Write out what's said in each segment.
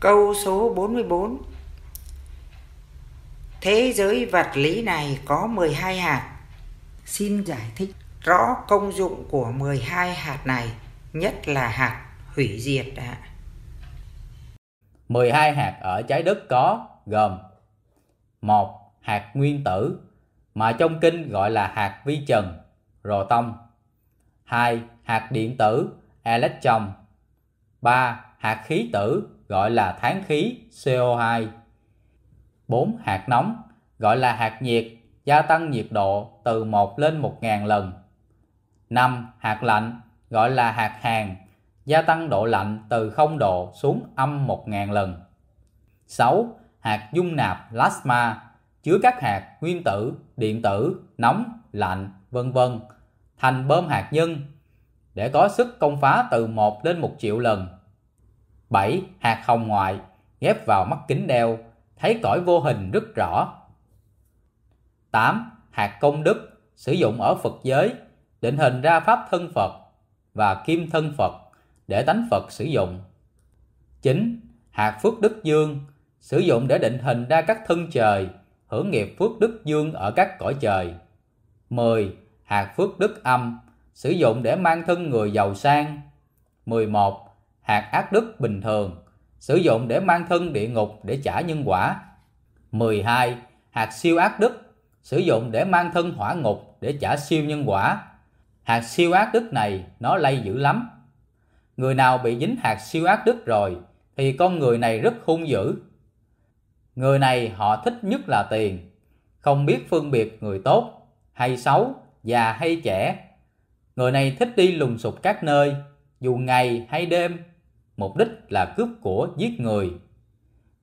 Câu số 44 Thế giới vật lý này có 12 hạt. Xin giải thích rõ công dụng của 12 hạt này, nhất là hạt hủy diệt ạ. 12 hạt ở trái đất có gồm một hạt nguyên tử mà trong kinh gọi là hạt vi trần, tông 2. Hạt điện tử, electron 3. Hạt khí tử gọi là tháng khí CO2 4. Hạt nóng gọi là hạt nhiệt gia tăng nhiệt độ từ 1 lên 1.000 lần 5. Hạt lạnh gọi là hạt hàn gia tăng độ lạnh từ 0 độ xuống âm 1.000 lần 6. Hạt dung nạp plasma chứa các hạt nguyên tử, điện tử, nóng, lạnh, vân vân thành bơm hạt nhân để có sức công phá từ 1 đến 1 triệu lần. 7. Hạt hồng ngoại ghép vào mắt kính đeo, thấy cõi vô hình rất rõ. 8. Hạt công đức sử dụng ở Phật giới, định hình ra pháp thân Phật và kim thân Phật để tánh Phật sử dụng. 9. Hạt phước đức dương sử dụng để định hình ra các thân trời, hưởng nghiệp phước đức dương ở các cõi trời. 10. Hạt phước đức âm sử dụng để mang thân người giàu sang. 11. Hạt ác đức bình thường, sử dụng để mang thân địa ngục để trả nhân quả. 12. Hạt siêu ác đức, sử dụng để mang thân hỏa ngục để trả siêu nhân quả. Hạt siêu ác đức này nó lây dữ lắm. Người nào bị dính hạt siêu ác đức rồi thì con người này rất hung dữ. Người này họ thích nhất là tiền, không biết phân biệt người tốt hay xấu, già hay trẻ, Người này thích đi lùng sục các nơi, dù ngày hay đêm, mục đích là cướp của giết người.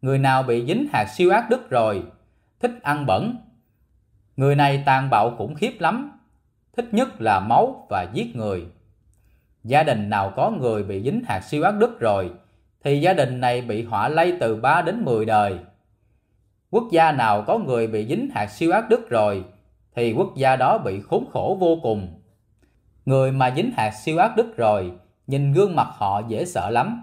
Người nào bị dính hạt siêu ác đức rồi, thích ăn bẩn. Người này tàn bạo khủng khiếp lắm, thích nhất là máu và giết người. Gia đình nào có người bị dính hạt siêu ác đức rồi, thì gia đình này bị họa lây từ 3 đến 10 đời. Quốc gia nào có người bị dính hạt siêu ác đức rồi, thì quốc gia đó bị khốn khổ vô cùng. Người mà dính hạt siêu ác đức rồi, nhìn gương mặt họ dễ sợ lắm.